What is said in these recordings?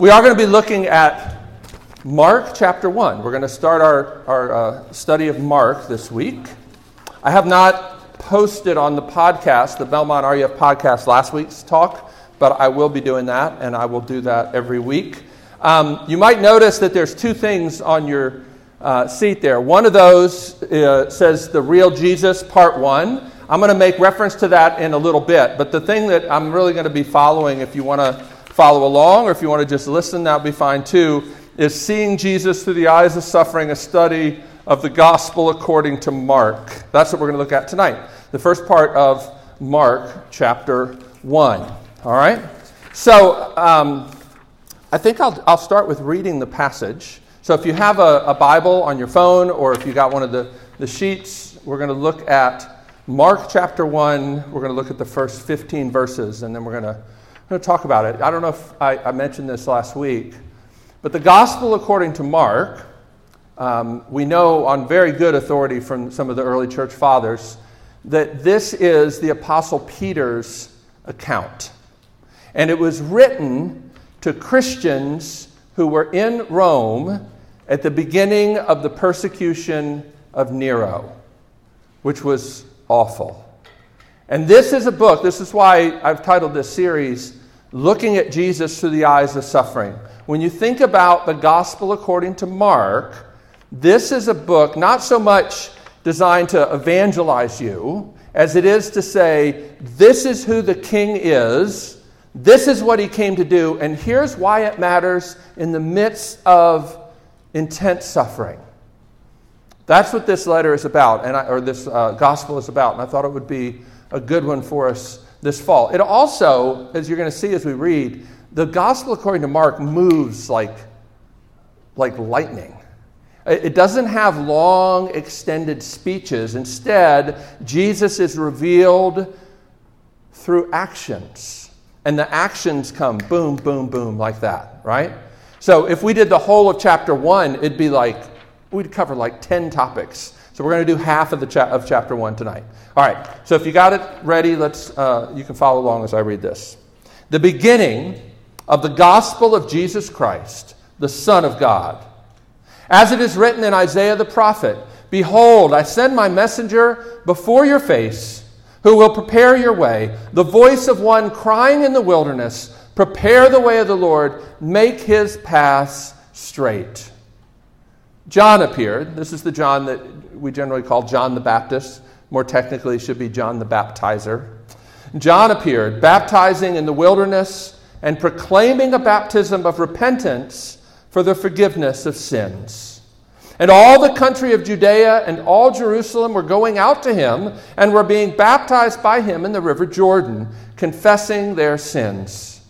we are going to be looking at Mark chapter 1. We're going to start our, our uh, study of Mark this week. I have not posted on the podcast, the Belmont RUF podcast, last week's talk, but I will be doing that, and I will do that every week. Um, you might notice that there's two things on your uh, seat there. One of those uh, says the real Jesus, part one. I'm going to make reference to that in a little bit, but the thing that I'm really going to be following, if you want to follow along or if you want to just listen, that would be fine too, is Seeing Jesus Through the Eyes of Suffering, a study of the Gospel according to Mark. That's what we're going to look at tonight. The first part of Mark chapter 1. All right? So um, I think I'll, I'll start with reading the passage. So if you have a, a Bible on your phone or if you got one of the, the sheets, we're going to look at Mark chapter 1, we're going to look at the first 15 verses, and then we're going to, going to talk about it. I don't know if I, I, mentioned this last week, but the gospel according to Mark, um, we know on very good authority from some of the early church fathers that this is the Apostle Peter's account. And it was written to Christians who were in Rome at the beginning of the persecution of Nero, which was awful. And this is a book, this is why I've titled this series, Looking at Jesus Through the Eyes of Suffering. When you think about the gospel according to Mark, this is a book not so much designed to evangelize you as it is to say, this is who the king is, this is what he came to do, and here's why it matters in the midst of intense suffering. That's what this letter is about, and I, or this uh, gospel is about, and I thought it would be a good one for us this fall. It also, as you're going to see as we read, the gospel according to Mark moves like, like lightning. It doesn't have long, extended speeches. Instead, Jesus is revealed through actions. And the actions come boom, boom, boom, like that, right? So if we did the whole of chapter one, it'd be like we'd cover like 10 topics. So we're going to do half of, the cha- of chapter 1 tonight. All right, so if you got it ready, let's, uh, you can follow along as I read this. The beginning of the gospel of Jesus Christ, the Son of God. As it is written in Isaiah the prophet Behold, I send my messenger before your face, who will prepare your way, the voice of one crying in the wilderness, Prepare the way of the Lord, make his paths straight. John appeared. This is the John that we generally call John the Baptist. More technically, should be John the Baptizer. John appeared, baptizing in the wilderness and proclaiming a baptism of repentance for the forgiveness of sins. And all the country of Judea and all Jerusalem were going out to him and were being baptized by him in the river Jordan, confessing their sins.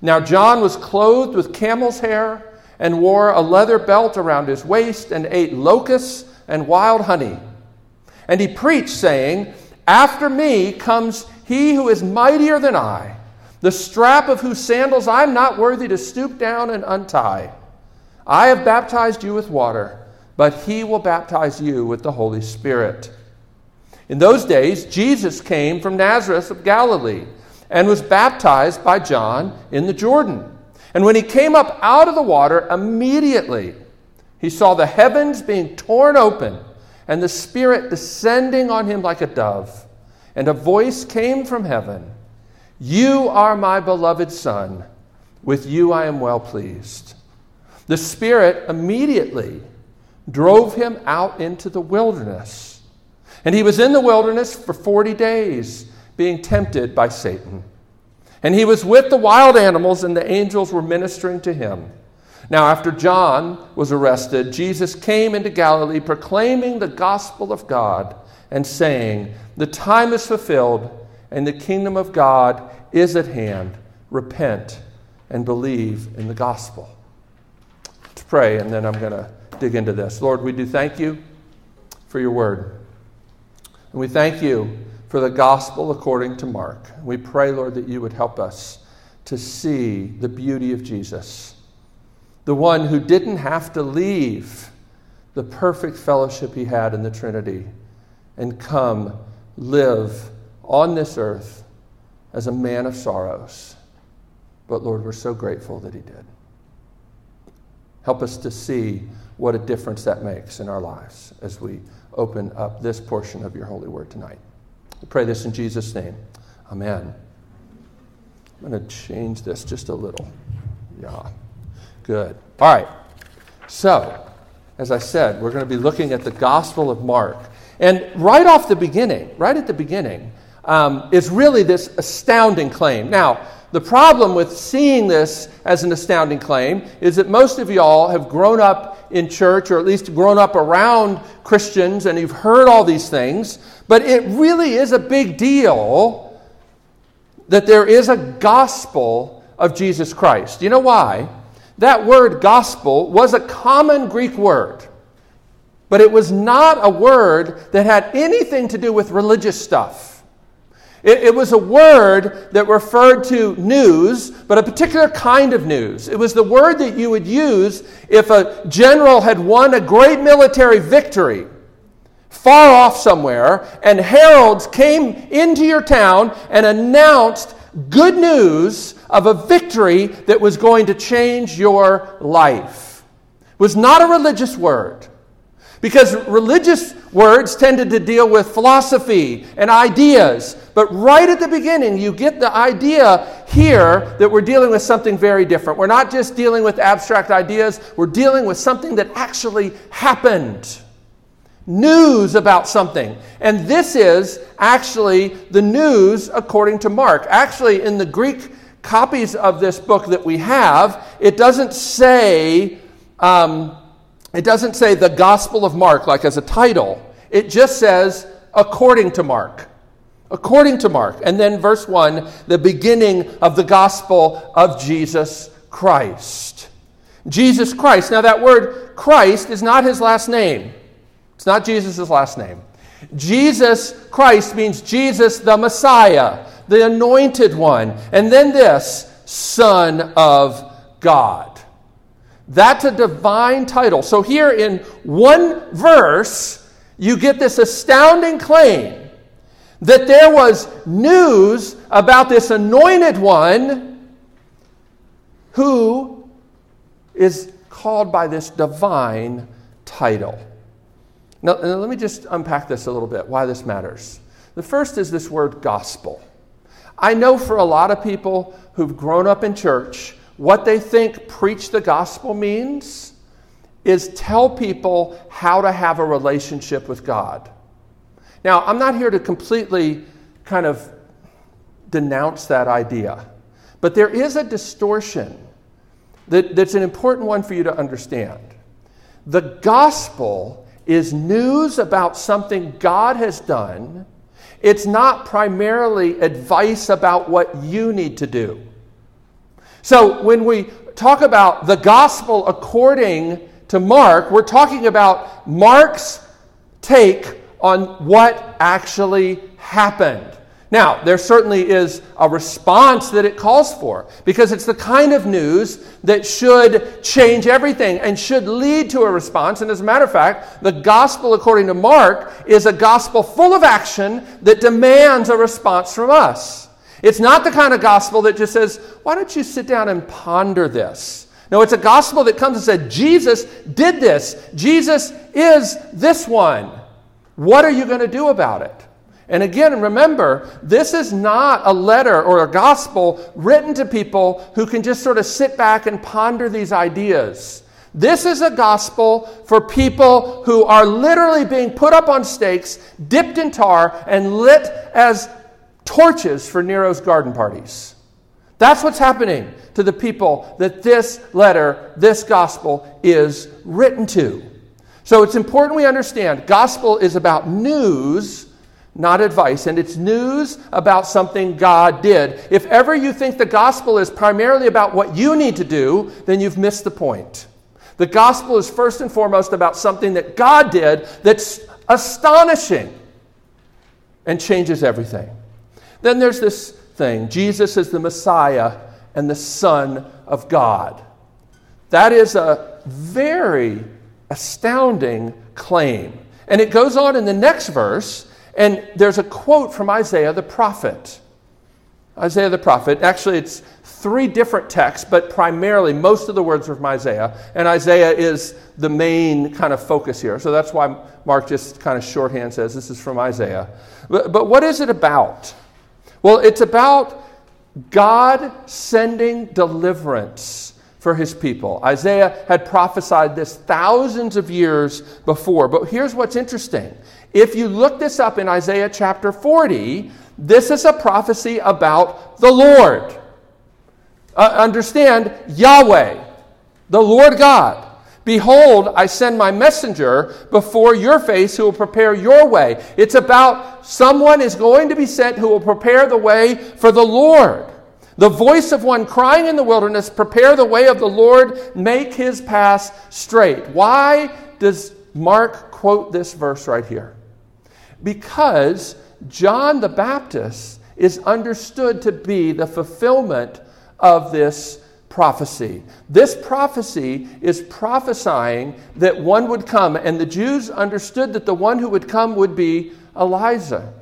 Now, John was clothed with camel's hair and wore a leather belt around his waist and ate locusts and wild honey. And he preached, saying, After me comes he who is mightier than I, the strap of whose sandals I'm not worthy to stoop down and untie. I have baptized you with water, but he will baptize you with the Holy Spirit. In those days, Jesus came from Nazareth of Galilee and was baptized by John in the Jordan. And when he came up out of the water, immediately he saw the heavens being torn open and the Spirit descending on him like a dove. And a voice came from heaven You are my beloved Son. With you I am well pleased. The Spirit immediately drove him out into the wilderness. And he was in the wilderness for 40 days, being tempted by Satan. And he was with the wild animals, and the angels were ministering to him. Now, after John was arrested, Jesus came into Galilee proclaiming the gospel of God and saying, The time is fulfilled, and the kingdom of God is at hand. Repent and believe in the gospel. To pray, and then I'm going to dig into this. Lord, we do thank you for your word. And we thank you for the gospel according to Mark. We pray, Lord, that you would help us to see the beauty of Jesus, the one who didn't have to leave the perfect fellowship he had in the Trinity and come live on this earth as a man of sorrows. But Lord, we're so grateful that he did. Help us to see what a difference that makes in our lives as we open up this portion of your holy word tonight. We pray this in Jesus' name. Amen. I'm going to change this just a little. Yeah. Good. All right. So, as I said, we're going to be looking at the Gospel of Mark. And right off the beginning, right at the beginning, um, is really this astounding claim. Now, the problem with seeing this as an astounding claim is that most of y'all have grown up in church, or at least grown up around Christians, and you've heard all these things, but it really is a big deal that there is a gospel of Jesus Christ. You know why? That word gospel was a common Greek word, but it was not a word that had anything to do with religious stuff. It, it, was a word that referred to news, but a particular kind of news. It was the word that you would use if a general had won a great military victory far off somewhere, and heralds came into your town and announced good news of a victory that was going to change your life. It was not a religious word. Because religious words tended to deal with philosophy and ideas. But right at the beginning, you get the idea here that we're dealing with something very different. We're not just dealing with abstract ideas, we're dealing with something that actually happened. News about something. And this is actually the news according to Mark. Actually, in the Greek copies of this book that we have, it doesn't say. Um, it doesn't say the Gospel of Mark like as a title. It just says according to Mark. According to Mark. And then verse 1, the beginning of the gospel of Jesus Christ. Jesus Christ. Now, that word Christ is not his last name. It's not Jesus' last name. Jesus Christ means Jesus the Messiah, the anointed one. And then this, Son of God. That's a divine title. So, here in one verse, you get this astounding claim that there was news about this anointed one who is called by this divine title. Now, let me just unpack this a little bit, why this matters. The first is this word gospel. I know for a lot of people who've grown up in church, what they think preach the gospel means is tell people how to have a relationship with God. Now, I'm not here to completely kind of denounce that idea, but there is a distortion that, that's an important one for you to understand. The gospel is news about something God has done. It's not primarily advice about what you need to do. So when we talk about the gospel according to Mark, we're talking about Mark's take on what actually happened. Now, there certainly is a response that it calls for because it's the kind of news that should change everything and should lead to a response. And as a matter of fact, the gospel, according to Mark, is a gospel full of action that demands a response from us. It's not the kind of gospel that just says, why don't you sit down and ponder this? No, it's a gospel that comes and said, Jesus did this. Jesus is this one. What are you going to do about it? And again, remember, this is not a letter or a gospel written to people who can just sort of sit back and ponder these ideas. This is a gospel for people who are literally being put up on stakes, dipped in tar, and lit as torches for Nero's garden parties. That's what's happening to the people that this letter, this gospel, is written to. So it's important we understand gospel is about news, not advice. And it's news about something God did. If ever you think the gospel is primarily about what you need to do, then you've missed the point. The gospel is first and foremost about something that God did that's astonishing and changes everything. Then there's this thing Jesus is the Messiah and the Son of God. That is a very astounding claim. And it goes on in the next verse, and there's a quote from Isaiah the prophet. Isaiah the prophet, actually, it's three different texts, but primarily most of the words are from Isaiah, and Isaiah is the main kind of focus here. So that's why Mark just kind of shorthand says this is from Isaiah. But, but what is it about? Well, it's about God sending deliverance for his people. Isaiah had prophesied this thousands of years before. But here's what's interesting. If you look this up in Isaiah chapter 40, this is a prophecy about the Lord. Uh, understand Yahweh, the Lord God. Behold, I send my messenger before your face who will prepare your way. It's about someone is going to be sent who will prepare the way for the Lord. The voice of one crying in the wilderness, prepare the way of the Lord, make his path straight. Why does Mark quote this verse right here? Because John the Baptist is understood to be the fulfillment of this prophecy. This prophecy is prophesying that one would come, and the Jews understood that the one who would come would be Elijah.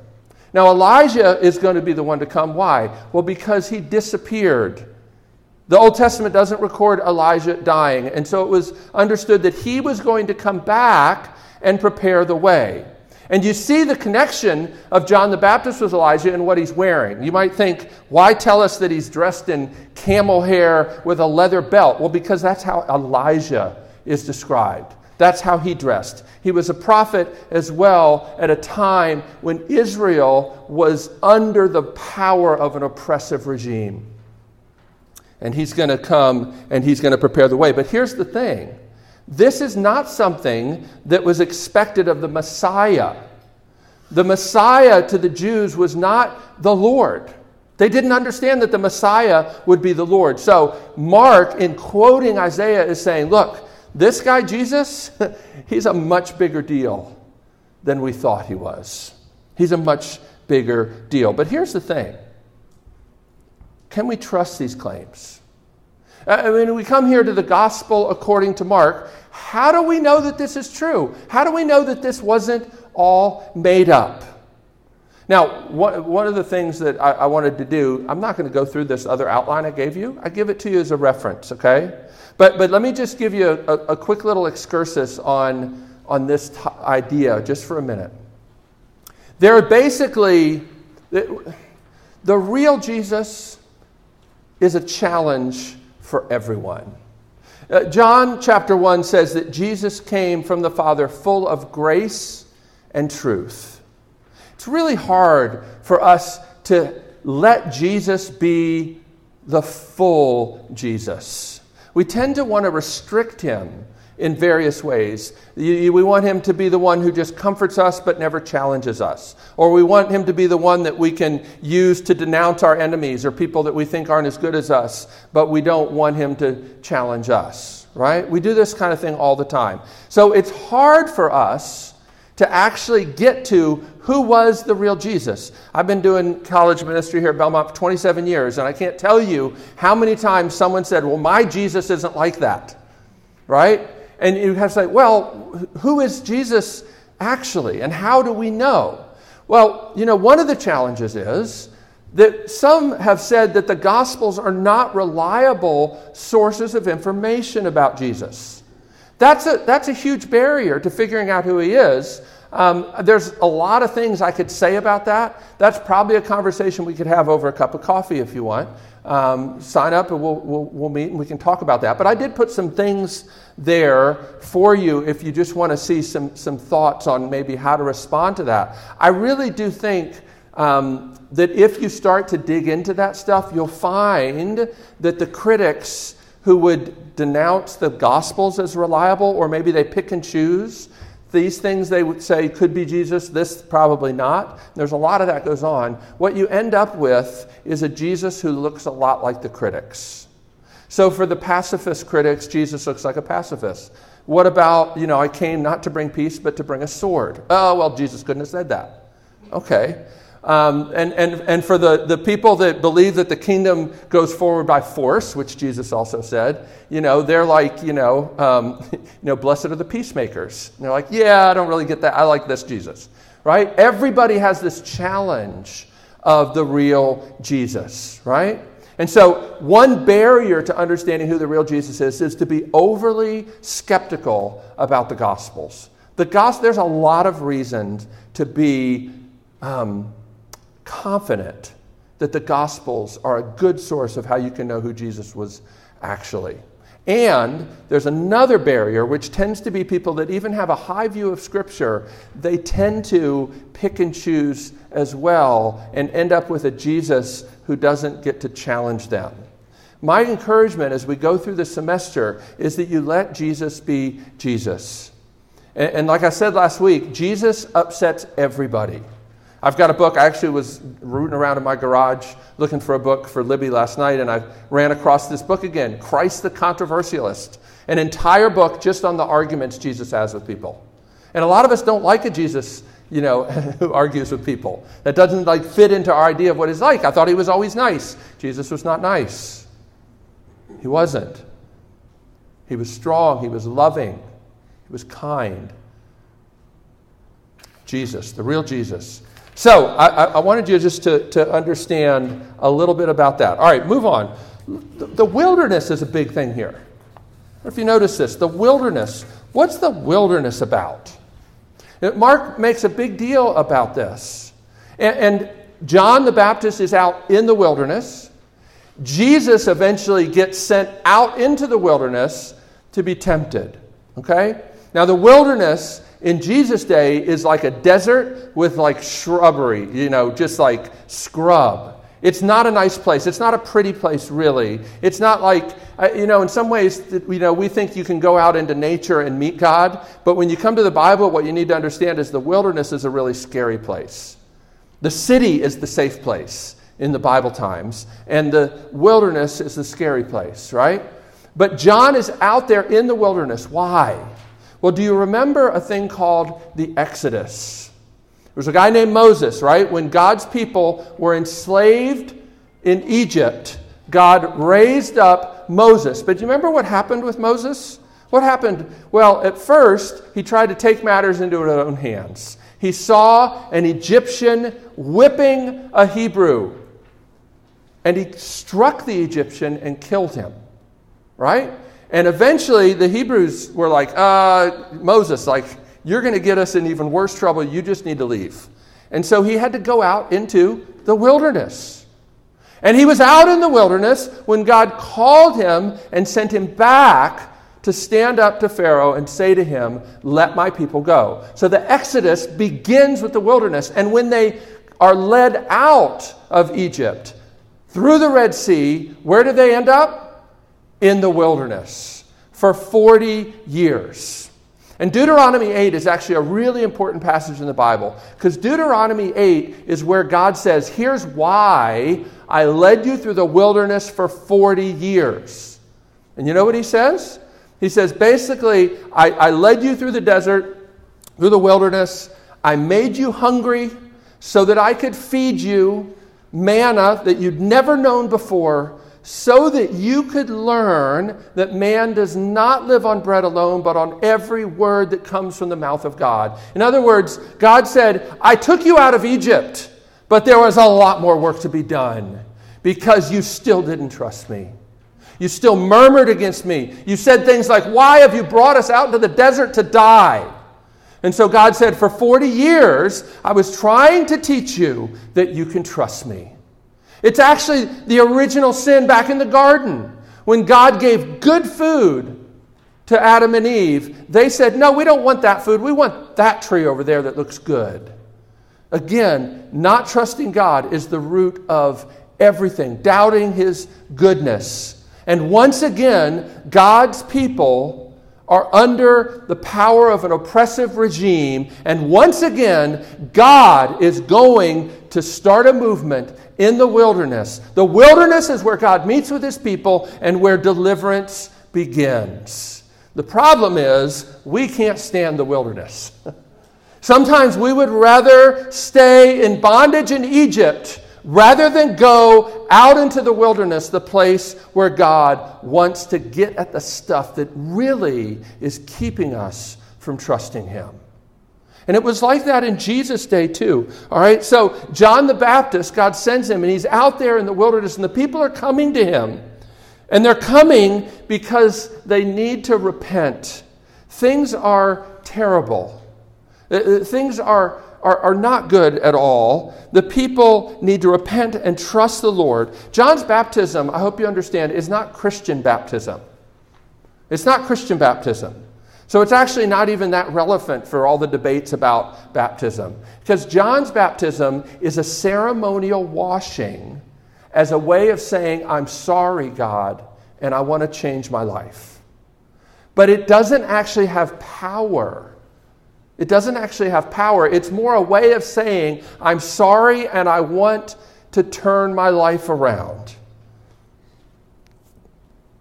Now, Elijah is going to be the one to come. Why? Well, because he disappeared. The Old Testament doesn't record Elijah dying, and so it was understood that he was going to come back and prepare the way. And you see the connection of John the Baptist with Elijah and what he's wearing. You might think, why tell us that he's dressed in camel hair with a leather belt? Well, because that's how Elijah is described. That's how he dressed. He was a prophet as well at a time when Israel was under the power of an oppressive regime. And he's going to come and he's going to prepare the way. But here's the thing this is not something that was expected of the Messiah. The Messiah to the Jews was not the Lord. They didn't understand that the Messiah would be the Lord. So, Mark, in quoting Isaiah, is saying, Look, this guy, Jesus, he's a much bigger deal than we thought he was. He's a much bigger deal. But here's the thing can we trust these claims? Uh, I mean, we come here to the gospel according to Mark. How do we know that this is true? How do we know that this wasn't all made up? Now, one of the things that I wanted to do, I'm not going to go through this other outline I gave you. I give it to you as a reference, okay? But, but let me just give you a, a quick little excursus on, on this t- idea just for a minute. There are basically, the real Jesus is a challenge for everyone. Uh, John chapter 1 says that Jesus came from the Father full of grace and truth. It's really hard for us to let Jesus be the full Jesus. We tend to want to restrict him in various ways. We want him to be the one who just comforts us but never challenges us. Or we want him to be the one that we can use to denounce our enemies or people that we think aren't as good as us, but we don't want him to challenge us, right? We do this kind of thing all the time. So it's hard for us to actually get to who was the real Jesus. I've been doing college ministry here at Belmont for 27 years, and I can't tell you how many times someone said, Well, my Jesus isn't like that, right? And you have to say, well, who is Jesus actually? And how do we know? Well, you know, one of the challenges is that some have said that the Gospels are not reliable sources of information about Jesus. That's a, that's a huge barrier to figuring out who he is. Um, there's a lot of things I could say about that. That's probably a conversation we could have over a cup of coffee if you want. Um, sign up and we'll, we'll, we'll meet and we can talk about that. But I did put some things there for you if you just want to see some, some thoughts on maybe how to respond to that. I really do think um, that if you start to dig into that stuff, you'll find that the critics who would denounce the Gospels as reliable, or maybe they pick and choose, these things they would say could be Jesus, this probably not. There's a lot of that goes on. What you end up with is a Jesus who looks a lot like the critics. So for the pacifist critics, Jesus looks like a pacifist. What about, you know, I came not to bring peace, but to bring a sword? Oh, well, Jesus couldn't have said that. Okay. Um, and, and, and for the, the people that believe that the kingdom goes forward by force, which Jesus also said, you know, they're like, you know, um, you know, blessed are the peacemakers. And they're like, yeah, I don't really get that. I like this Jesus, right? Everybody has this challenge of the real Jesus, right? And so, one barrier to understanding who the real Jesus is is to be overly skeptical about the Gospels. The gospel, there's a lot of reasons to be um, confident that the Gospels are a good source of how you can know who Jesus was actually. And there's another barrier, which tends to be people that even have a high view of Scripture, they tend to pick and choose as well and end up with a Jesus who doesn't get to challenge them. My encouragement as we go through the semester is that you let Jesus be Jesus. And, and like I said last week, Jesus upsets everybody. I've got a book. I actually was rooting around in my garage looking for a book for Libby last night, and I ran across this book again Christ the Controversialist. An entire book just on the arguments Jesus has with people. And a lot of us don't like a Jesus, you know, who argues with people. That doesn't like fit into our idea of what he's like. I thought he was always nice. Jesus was not nice. He wasn't. He was strong, he was loving, he was kind. Jesus, the real Jesus. So I, I, wanted you just to, to understand a little bit about that. All right, move on. The, wilderness is a big thing here. If you notice this, the wilderness, what's the wilderness about? Mark makes a big deal about this. And, and John the Baptist is out in the wilderness. Jesus eventually gets sent out into the wilderness to be tempted. Okay? Now, the wilderness in Jesus' day is like a desert with like shrubbery, you know, just like scrub. It's not a nice place. It's not a pretty place, really. It's not like, uh, you know, in some ways, you know, we think you can go out into nature and meet God. But when you come to the Bible, what you need to understand is the wilderness is a really scary place. The city is the safe place in the Bible times, and the wilderness is the scary place, right? But John is out there in the wilderness. Why? Well, do you remember a thing called the Exodus? There was a guy named Moses, right? When God's people were enslaved in Egypt, God raised up Moses. But do you remember what happened with Moses? What happened? Well, at first, he tried to take matters into his own hands. He saw an Egyptian whipping a Hebrew, and he struck the Egyptian and killed him, right? And eventually the Hebrews were like, uh, Moses, like, you're going to get us in even worse trouble. You just need to leave. And so he had to go out into the wilderness. And he was out in the wilderness when God called him and sent him back to stand up to Pharaoh and say to him, Let my people go. So the Exodus begins with the wilderness. And when they are led out of Egypt through the Red Sea, where do they end up? In the wilderness for 40 years. And Deuteronomy 8 is actually a really important passage in the Bible because Deuteronomy 8 is where God says, Here's why I led you through the wilderness for 40 years. And you know what he says? He says, basically, I, I led you through the desert, through the wilderness. I made you hungry so that I could feed you manna that you'd never known before so that you could learn that man does not live on bread alone, but on every word that comes from the mouth of God. In other words, God said, I took you out of Egypt, but there was a lot more work to be done because you still didn't trust me. You still murmured against me. You said things like, Why have you brought us out into the desert to die? And so God said, For 40 years, I was trying to teach you that you can trust me. It's actually the original sin back in the garden. When God gave good food to Adam and Eve, they said, No, we don't want that food. We want that tree over there that looks good. Again, not trusting God is the root of everything, doubting his goodness. And once again, God's people are under the power of an oppressive regime. And once again, God is going to start a movement in the wilderness. The wilderness is where God meets with his people and where deliverance begins. The problem is, we can't stand the wilderness. Sometimes we would rather stay in bondage in Egypt rather than go out into the wilderness, the place where God wants to get at the stuff that really is keeping us from trusting Him. And it was like that in Jesus' day, too. All right? So, John the Baptist, God sends him, and he's out there in the wilderness, and the people are coming to him. And they're coming because they need to repent. Things are terrible. Uh, uh, things are, are, are not good at all. The people need to repent and trust the Lord. John's baptism, I hope you understand, is not Christian baptism. It's not Christian baptism. So it's actually not even that relevant for all the debates about baptism. Because John's baptism is a ceremonial washing as a way of saying, I'm sorry, God, and I want to change my life. But it doesn't actually have power. It doesn't actually have power. It's more a way of saying, I'm sorry and I want to turn my life around.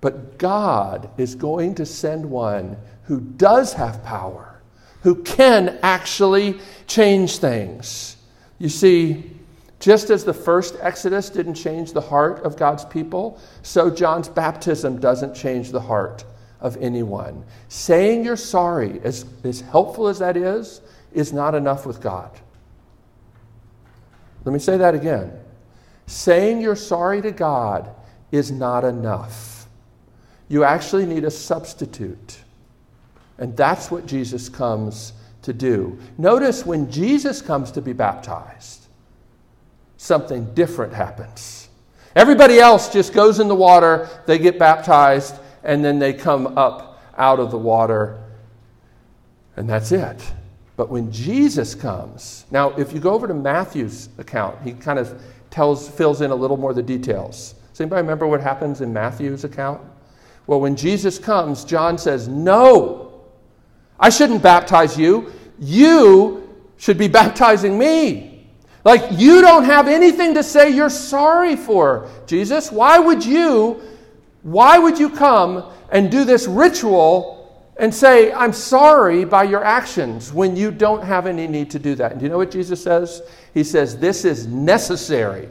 But God is going to send one who does have power, who can actually change things. You see, just as the first Exodus didn't change the heart of God's people, so John's baptism doesn't change the heart of anyone. Saying you're sorry, as, as helpful as that is, is not enough with God. Let me say that again. Saying you're sorry to God is not enough. You actually need a substitute. And that's what Jesus comes to do. Notice when Jesus comes to be baptized, something different happens. Everybody else just goes in the water, they get baptized, and then they come up out of the water, and that's it. But when Jesus comes, now if you go over to Matthew's account, he kind of tells, fills in a little more the details. Does anybody remember what happens in Matthew's account? Well, when Jesus comes, John says, No, I shouldn't baptize you. You should be baptizing me. Like, you don't have anything to say you're sorry for, Jesus. Why would you, why would you come and do this ritual and say, I'm sorry by your actions when you don't have any need to do that? And do you know what Jesus says? He says, This is necessary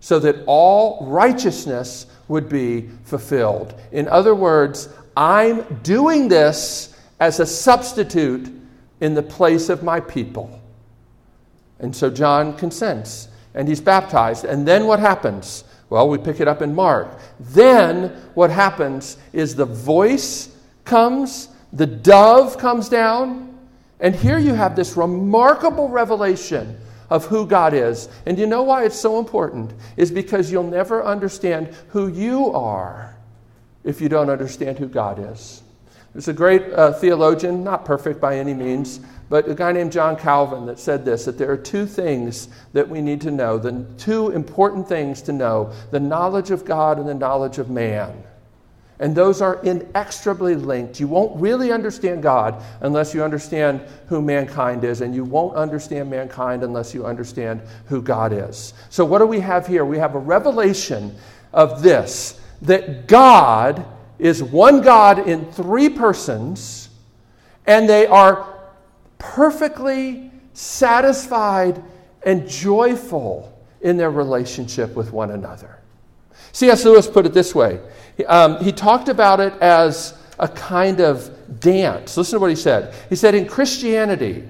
so that all righteousness would be fulfilled. In other words, I'm doing this as a substitute in the place of my people. And so John consents and he's baptized. And then what happens? Well, we pick it up in Mark. Then what happens is the voice comes, the dove comes down, and here you have this remarkable revelation of who God is. And you know why it's so important? Is because you'll never understand who you are if you don't understand who God is. There's a great uh, theologian, not perfect by any means, but a guy named John Calvin that said this that there are two things that we need to know, the two important things to know the knowledge of God and the knowledge of man. And those are inextricably linked. You won't really understand God unless you understand who mankind is, and you won't understand mankind unless you understand who God is. So, what do we have here? We have a revelation of this that God is one God in three persons, and they are perfectly satisfied and joyful in their relationship with one another. C.S. Lewis put it this way um, he talked about it as a kind of dance. Listen to what he said. He said, In Christianity,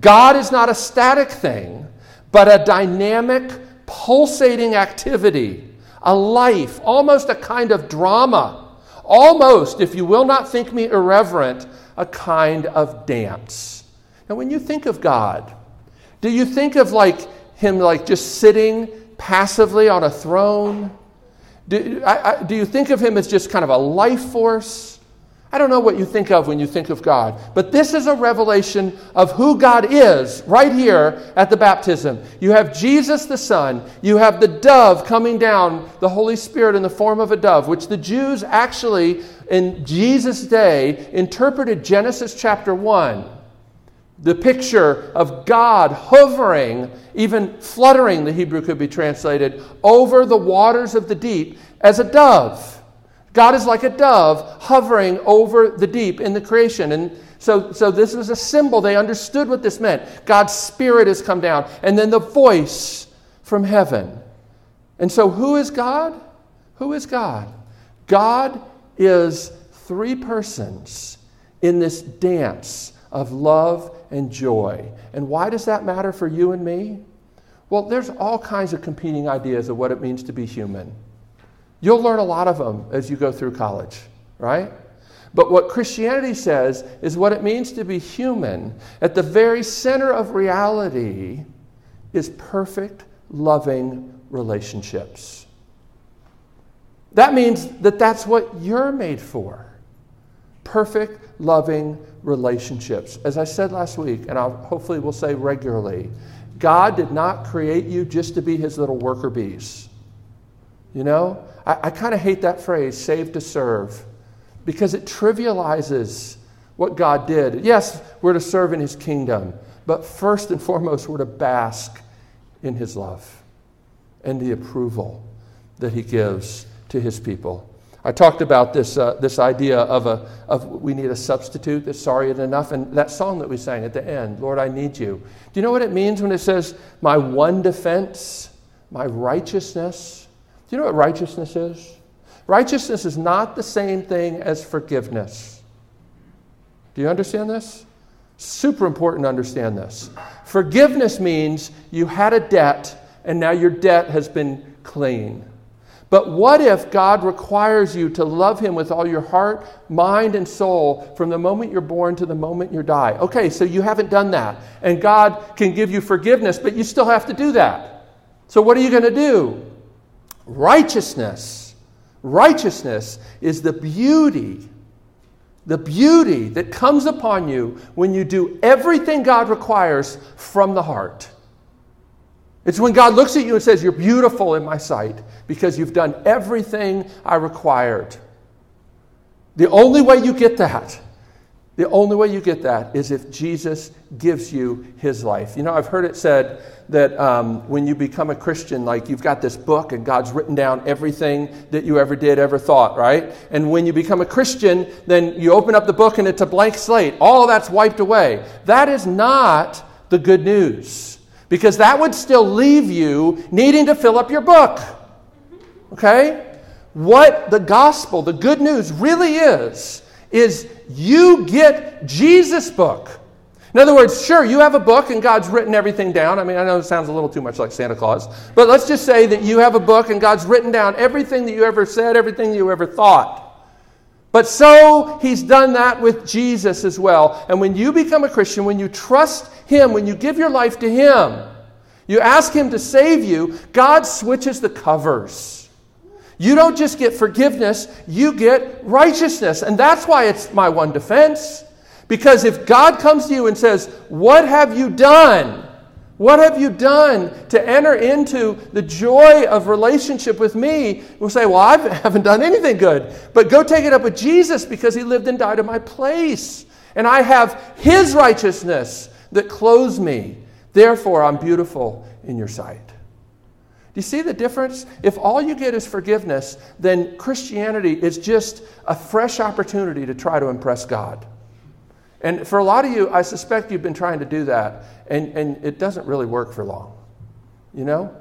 God is not a static thing, but a dynamic, pulsating activity, a life, almost a kind of drama almost, if you will not think me irreverent, a kind of dance. Now, when you think of God, do you think of like him like just sitting passively on a throne? Do, I, I, do you think of him as just kind of a life force? I don't know what you think of when you think of God, but this is a revelation of who God is right here at the baptism. You have Jesus the Son, you have the dove coming down, the Holy Spirit in the form of a dove, which the Jews actually in Jesus' day interpreted Genesis chapter 1. The picture of God hovering, even fluttering, the Hebrew could be translated, over the waters of the deep as a dove. God is like a dove hovering over the deep in the creation. And so, so this was a symbol. They understood what this meant. God's Spirit has come down. And then the voice from heaven. And so, who is God? Who is God? God is three persons in this dance of love and joy. And why does that matter for you and me? Well, there's all kinds of competing ideas of what it means to be human. You'll learn a lot of them as you go through college, right? But what Christianity says is what it means to be human. At the very center of reality is perfect, loving relationships. That means that that's what you're made for perfect, loving relationships. As I said last week, and I hopefully will say regularly, God did not create you just to be his little worker bees. You know, I, I kind of hate that phrase, saved to serve, because it trivializes what God did. Yes, we're to serve in his kingdom, but first and foremost, we're to bask in his love and the approval that he gives to his people. I talked about this, uh, this idea of, a, of we need a substitute that's sorry enough. And that song that we sang at the end, Lord, I need you. Do you know what it means when it says, my one defense, my righteousness? Do you know what righteousness is? Righteousness is not the same thing as forgiveness. Do you understand this? Super important to understand this. Forgiveness means you had a debt and now your debt has been clean. But what if God requires you to love Him with all your heart, mind, and soul from the moment you're born to the moment you die? Okay, so you haven't done that. And God can give you forgiveness, but you still have to do that. So what are you going to do? Righteousness. Righteousness is the beauty, the beauty that comes upon you when you do everything God requires from the heart. It's when God looks at you and says, You're beautiful in my sight because you've done everything I required. The only way you get that, the only way you get that is if Jesus gives you his life. You know, I've heard it said that um, when you become a Christian, like you've got this book and God's written down everything that you ever did, ever thought, right? And when you become a Christian, then you open up the book and it's a blank slate. All that's wiped away. That is not the good news because that would still leave you needing to fill up your book. Okay? What the gospel, the good news really is, is you get Jesus' book. In other words, sure, you have a book and God's written everything down. I mean, I know it sounds a little too much like Santa Claus, but let's just say that you have a book and God's written down everything that you ever said, everything that you ever thought. But so he's done that with Jesus as well. And when you become a Christian, when you trust him, when you give your life to him, you ask him to save you, God switches the covers. You don't just get forgiveness, you get righteousness. And that's why it's my one defense. Because if God comes to you and says, What have you done? What have you done to enter into the joy of relationship with me? We'll say, Well, I haven't done anything good. But go take it up with Jesus because he lived and died in my place. And I have his righteousness that clothes me. Therefore, I'm beautiful in your sight. Do you see the difference? If all you get is forgiveness, then Christianity is just a fresh opportunity to try to impress God. And for a lot of you, I suspect you've been trying to do that, and, and it doesn't really work for long. You know?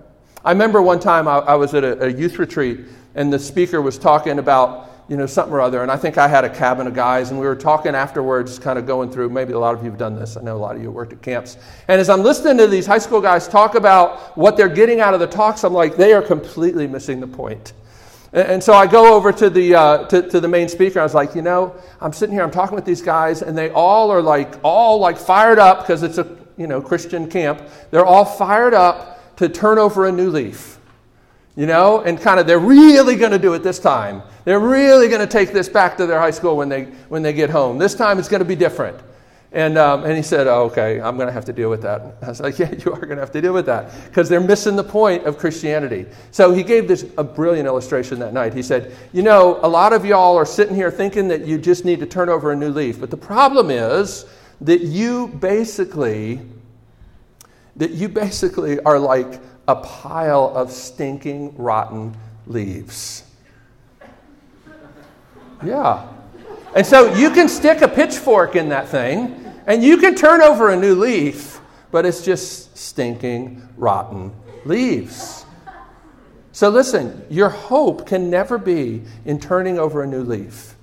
I remember one time I, I was at a, a, youth retreat, and the speaker was talking about, you know, something or other, and I think I had a cabin of guys, and we were talking afterwards, kind of going through, maybe a lot of you have done this. I know a lot of you worked at camps. And as I'm listening to these high school guys talk about what they're getting out of the talks, I'm like, they are completely missing the point. And so I go over to the, uh, to, to, the main speaker. I was like, you know, I'm sitting here, I'm talking with these guys, and they all are like, all like fired up because it's a, you know, Christian camp. They're all fired up to turn over a new leaf, you know, and kind of they're really going to do it this time. They're really going to take this back to their high school when they, when they get home. This time it's going to be different. And, um, and he said, oh, okay, I'm going to have to deal with that. I was like, yeah, you are going to have to deal with that because they're missing the point of Christianity. So he gave this a brilliant illustration that night. He said, you know, a lot of y'all are sitting here thinking that you just need to turn over a new leaf. But the problem is that you basically, that you basically are like a pile of stinking, rotten leaves. Yeah. And so you can stick a pitchfork in that thing and you can turn over a new leaf, but it's just stinking, rotten leaves. So listen, your hope can never be in turning over a new leaf.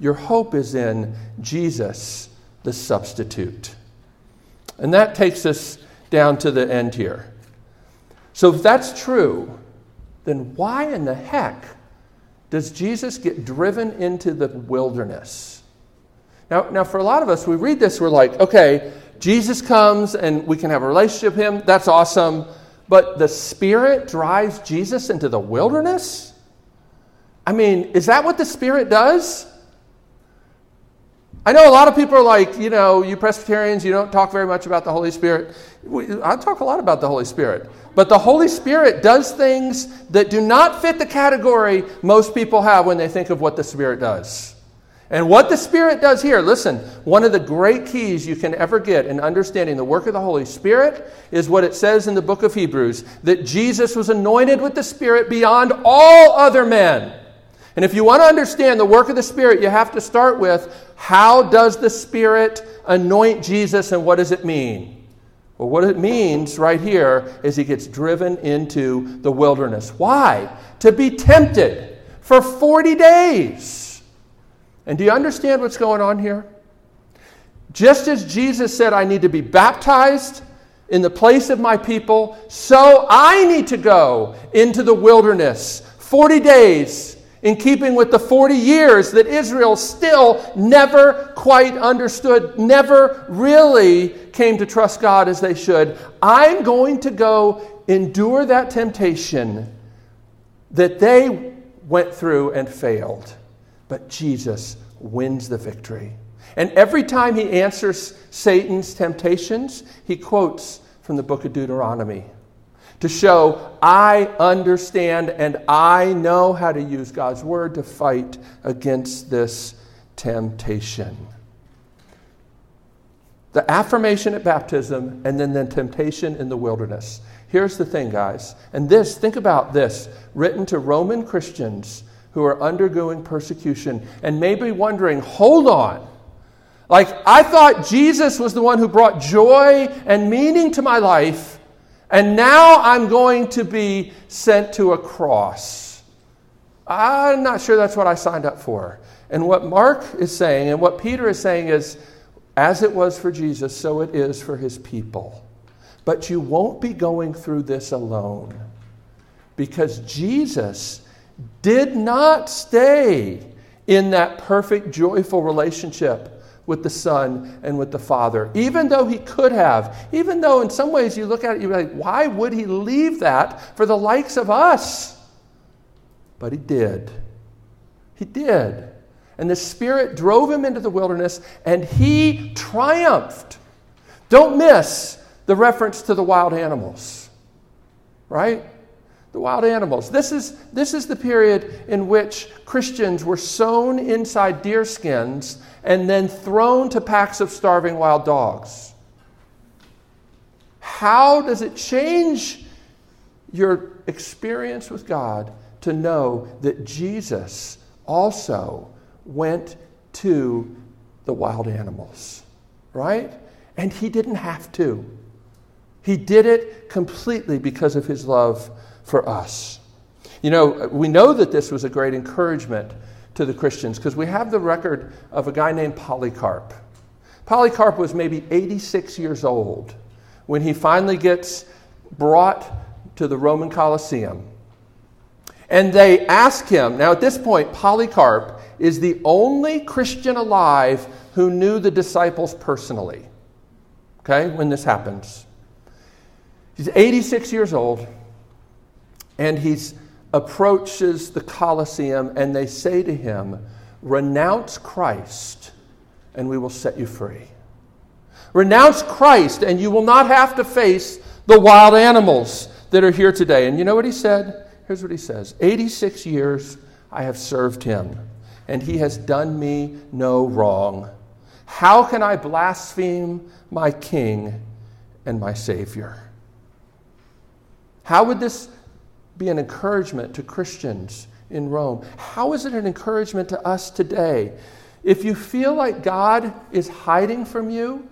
Your hope is in Jesus, the substitute. And that takes us down to the end here. So, if that's true, then why in the heck does Jesus get driven into the wilderness? Now, now, for a lot of us, we read this, we're like, okay, Jesus comes and we can have a relationship with him. That's awesome. But the Spirit drives Jesus into the wilderness? I mean, is that what the Spirit does? I know a lot of people are like, you know, you Presbyterians, you don't talk very much about the Holy Spirit. I talk a lot about the Holy Spirit. But the Holy Spirit does things that do not fit the category most people have when they think of what the Spirit does. And what the Spirit does here, listen, one of the great keys you can ever get in understanding the work of the Holy Spirit is what it says in the book of Hebrews that Jesus was anointed with the Spirit beyond all other men. And if you want to understand the work of the Spirit, you have to start with how does the Spirit anoint Jesus and what does it mean? Well, what it means right here is he gets driven into the wilderness. Why? To be tempted for 40 days. And do you understand what's going on here? Just as Jesus said, I need to be baptized in the place of my people, so I need to go into the wilderness 40 days in keeping with the 40 years that Israel still never quite understood, never really came to trust God as they should. I'm going to go endure that temptation that they went through and failed. But Jesus wins the victory. And every time he answers Satan's temptations, he quotes from the book of Deuteronomy to show I understand and I know how to use God's word to fight against this temptation. The affirmation at baptism and then the temptation in the wilderness. Here's the thing, guys. And this, think about this, written to Roman Christians who are undergoing persecution and maybe wondering, hold on. Like, I thought Jesus was the one who brought joy and meaning to my life, and now I'm going to be sent to a cross. I'm not sure that's what I signed up for. And what Mark is saying and what Peter is saying is, as it was for Jesus, so it is for his people. But you won't be going through this alone because Jesus did not stay in that perfect, joyful relationship with the Son and with the Father, even though he could have. Even though, in some ways, you look at it, you're like, why would he leave that for the likes of us? But he did. He did. And the Spirit drove him into the wilderness, and he triumphed. Don't miss the reference to the wild animals, right? The wild animals. This is, this is the period in which Christians were sewn inside deerskins and then thrown to packs of starving wild dogs. How does it change your experience with God to know that Jesus also went to the wild animals, right? And he didn't have to. He did it completely because of his love for us. You know, we know that this was a great encouragement to the Christians because we have the record of a guy named Polycarp. Polycarp was maybe 86 years old when he finally gets brought to the Roman Colosseum. And they ask him, now at this point, Polycarp is the only Christian alive who knew the disciples personally. Okay, when this happens. He's 86 years old and he approaches the Colosseum, and they say to him, Renounce Christ, and we will set you free. Renounce Christ, and you will not have to face the wild animals that are here today. And you know what he said? Here's what he says 86 years I have served him, and he has done me no wrong. How can I blaspheme my king and my Savior? How would this be an encouragement to Christians in Rome. How is it an encouragement to us today? If you feel like God is hiding from you,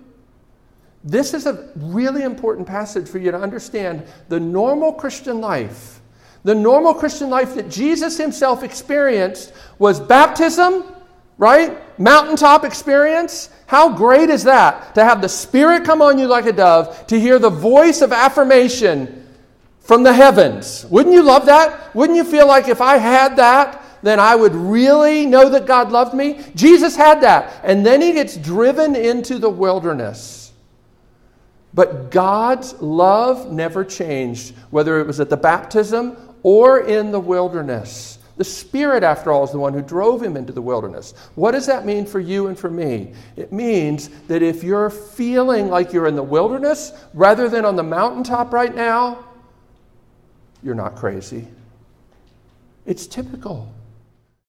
this is a really important passage for you to understand the normal Christian life. The normal Christian life that Jesus himself experienced was baptism, right? mountaintop experience? How great is that? To have the Spirit come on you like a dove, to hear the voice of affirmation from the heavens. Wouldn't you love that? Wouldn't you feel like if I had that, then I would really know that God loved me? Jesus had that. And then he gets driven into the wilderness. But God's love never changed, whether it was at the baptism or in the wilderness. The Spirit, after all, is the one who drove him into the wilderness. What does that mean for you and for me? It means that if you're feeling like you're in the wilderness rather than on the mountaintop right now, you're not crazy. It's typical.